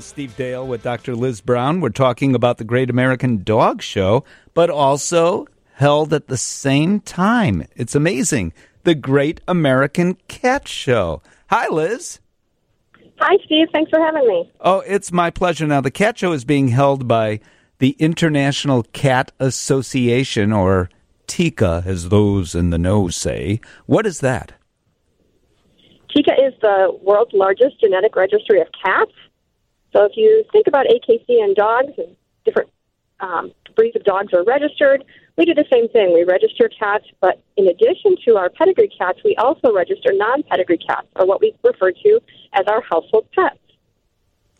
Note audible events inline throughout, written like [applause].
Steve Dale with Dr. Liz Brown. We're talking about the Great American Dog Show, but also held at the same time. It's amazing. The Great American Cat Show. Hi, Liz. Hi, Steve. Thanks for having me. Oh, it's my pleasure. Now, the Cat Show is being held by the International Cat Association, or TICA, as those in the know say. What is that? TICA is the world's largest genetic registry of cats. So if you think about AKC and dogs, and different um, breeds of dogs are registered, we do the same thing. We register cats, but in addition to our pedigree cats, we also register non-pedigree cats, or what we refer to as our household pets.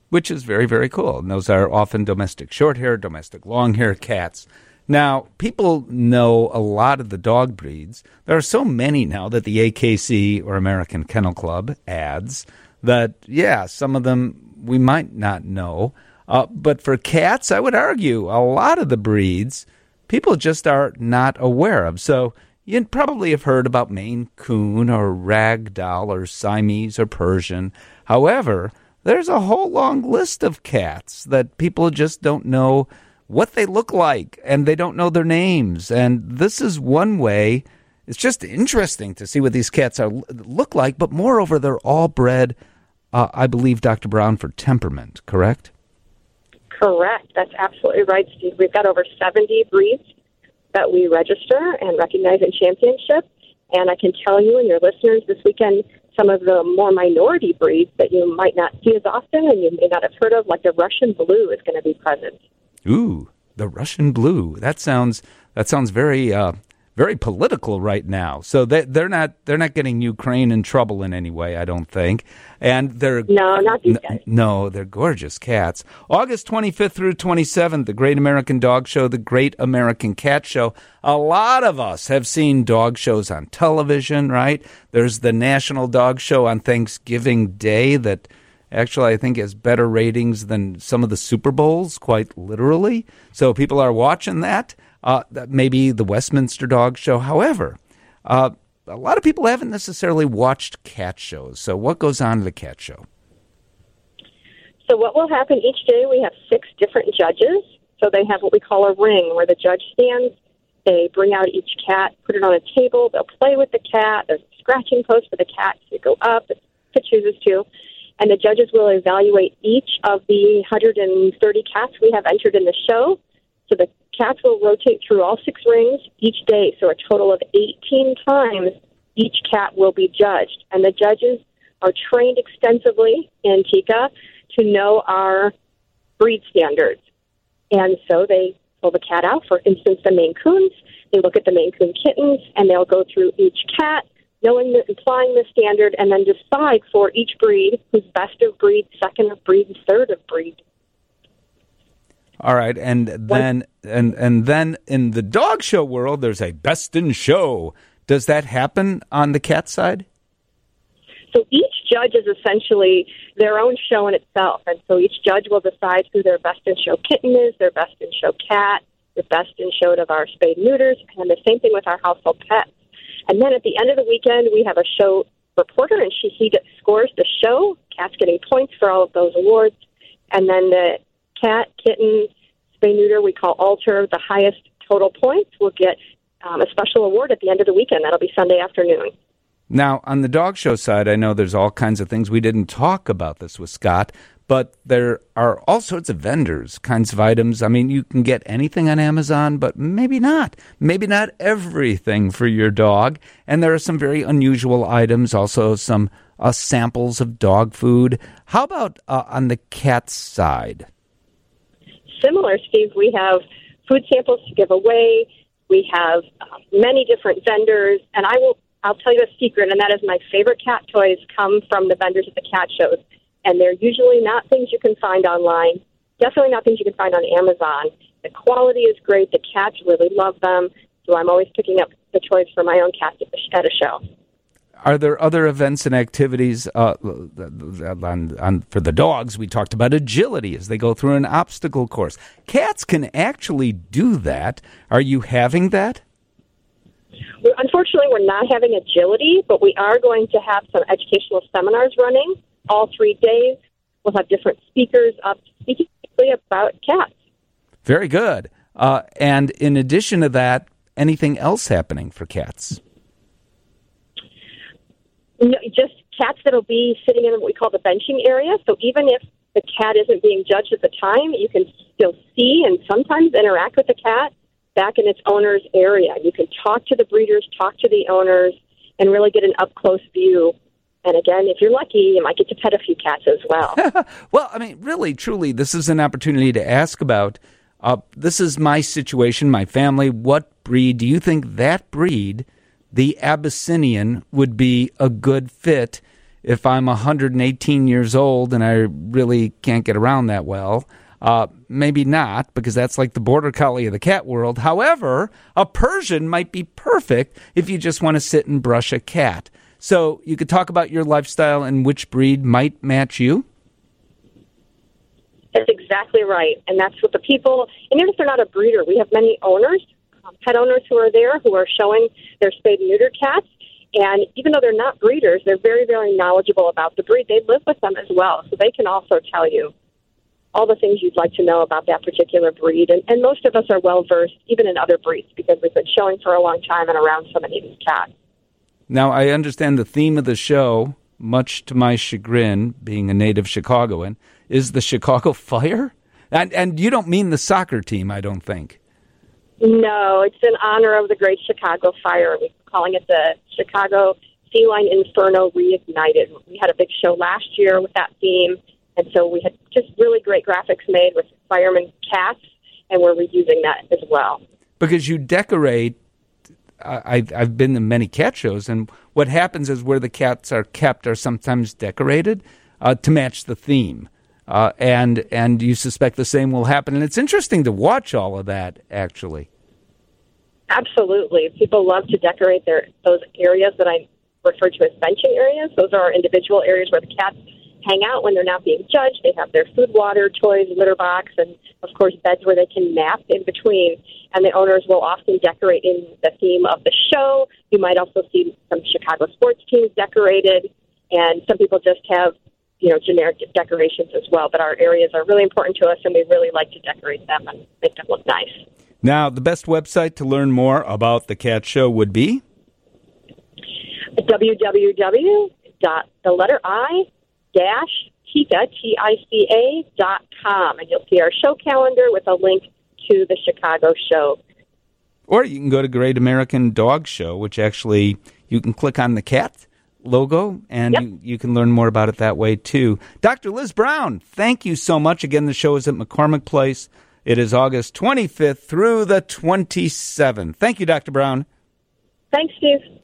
Which is very, very cool. And those are often domestic short hair, domestic long hair cats. Now, people know a lot of the dog breeds. There are so many now that the AKC or American Kennel Club adds that, yeah, some of them we might not know. Uh, but for cats, I would argue a lot of the breeds people just are not aware of. So you probably have heard about Maine Coon or Ragdoll or Siamese or Persian. However, there's a whole long list of cats that people just don't know what they look like and they don't know their names. And this is one way. It's just interesting to see what these cats are look like, but moreover, they're all bred uh, I believe, Dr. Brown, for temperament, correct? Correct. That's absolutely right, Steve. We've got over 70 breeds that we register and recognize in championship. And I can tell you and your listeners this weekend some of the more minority breeds that you might not see as often and you may not have heard of, like the Russian blue, is going to be present. Ooh, the Russian blue. That sounds that sounds very uh, very political right now. So they, they're not they're not getting Ukraine in trouble in any way, I don't think. And they're no, not these guys. No, they're gorgeous cats. August 25th through 27th, the Great American Dog Show, the Great American Cat Show. A lot of us have seen dog shows on television, right? There's the National Dog Show on Thanksgiving Day that actually I think has better ratings than some of the Super Bowls, quite literally. So people are watching that uh, maybe the Westminster Dog Show. However, uh, a lot of people haven't necessarily watched cat shows. So, what goes on at a cat show? So, what will happen each day? We have six different judges. So, they have what we call a ring where the judge stands. They bring out each cat, put it on a table. They'll play with the cat. There's a scratching post for the cat to go up if it chooses to. And the judges will evaluate each of the 130 cats we have entered in the show. So the cats will rotate through all six rings each day, so a total of 18 times each cat will be judged. And the judges are trained extensively in TICA to know our breed standards. And so they pull the cat out, for instance, the Maine Coons. They look at the Maine Coon kittens, and they'll go through each cat, knowing the, applying the standard, and then decide for each breed who's best of breed, second of breed, third of breed. All right, and then and and then in the dog show world, there's a best in show. Does that happen on the cat side? So each judge is essentially their own show in itself, and so each judge will decide who their best in show kitten is, their best in show cat, the best in show of our spayed neuters, and the same thing with our household pets. And then at the end of the weekend, we have a show reporter, and she he scores the show. Cat's getting points for all of those awards, and then the cat, kitten, spay neuter, we call alter, the highest total points will get um, a special award at the end of the weekend. That'll be Sunday afternoon. Now, on the dog show side, I know there's all kinds of things. We didn't talk about this with Scott, but there are all sorts of vendors, kinds of items. I mean, you can get anything on Amazon, but maybe not. Maybe not everything for your dog. And there are some very unusual items, also some uh, samples of dog food. How about uh, on the cat side? Similar, Steve. We have food samples to give away. We have um, many different vendors, and I will. I'll tell you a secret, and that is my favorite cat toys come from the vendors at the cat shows, and they're usually not things you can find online. Definitely not things you can find on Amazon. The quality is great. The cats really love them, so I'm always picking up the toys for my own cat at a show are there other events and activities uh, on, on, for the dogs? We talked about agility as they go through an obstacle course. Cats can actually do that. Are you having that? Unfortunately, we're not having agility, but we are going to have some educational seminars running all three days We'll have different speakers up speaking about cats. Very good. Uh, and in addition to that, anything else happening for cats? Just cats that'll be sitting in what we call the benching area. So even if the cat isn't being judged at the time, you can still see and sometimes interact with the cat back in its owner's area. You can talk to the breeders, talk to the owners, and really get an up close view. And again, if you're lucky, you might get to pet a few cats as well. [laughs] well, I mean, really, truly, this is an opportunity to ask about. Uh, this is my situation, my family. What breed do you think that breed, the Abyssinian, would be a good fit if I'm 118 years old and I really can't get around that well? Uh, maybe not, because that's like the border collie of the cat world. However, a Persian might be perfect if you just want to sit and brush a cat. So you could talk about your lifestyle and which breed might match you. That's exactly right. And that's what the people, and even if they're not a breeder, we have many owners, um, pet owners who are there who are showing their spayed and neutered cats. And even though they're not breeders, they're very, very knowledgeable about the breed. They live with them as well, so they can also tell you all the things you'd like to know about that particular breed. And, and most of us are well versed, even in other breeds, because we've been showing for a long time and around so many of these cats. Now, I understand the theme of the show, much to my chagrin, being a native Chicagoan, is the Chicago [laughs] Fire. And, and you don't mean the soccer team, I don't think. No, it's in honor of the Great Chicago Fire. We're calling it the Chicago Feline Inferno Reignited. We had a big show last year with that theme and so we had just really great graphics made with fireman cats, and we're reusing that as well. Because you decorate, I, I've been to many cat shows, and what happens is where the cats are kept are sometimes decorated uh, to match the theme. Uh, and and you suspect the same will happen, and it's interesting to watch all of that. Actually, absolutely, people love to decorate their those areas that I refer to as benching areas. Those are individual areas where the cats hang out when they're not being judged. They have their food, water, toys, litter box, and of course beds where they can nap in between. And the owners will often decorate in the theme of the show. You might also see some Chicago sports teams decorated, and some people just have you know generic decorations as well. But our areas are really important to us, and we really like to decorate them and make them look nice. Now, the best website to learn more about the cat show would be www. dot the letter I dash Tica, T-I-C-A dot com, and you'll see our show calendar with a link to the Chicago show. Or you can go to Great American Dog Show, which actually you can click on the cat logo and yep. you, you, can learn more about it that way too. Dr. Liz Brown, thank you so much. Again, the show is at McCormick Place. It is August 25th through the 27th. Thank you, Dr. Brown. Thanks, Steve.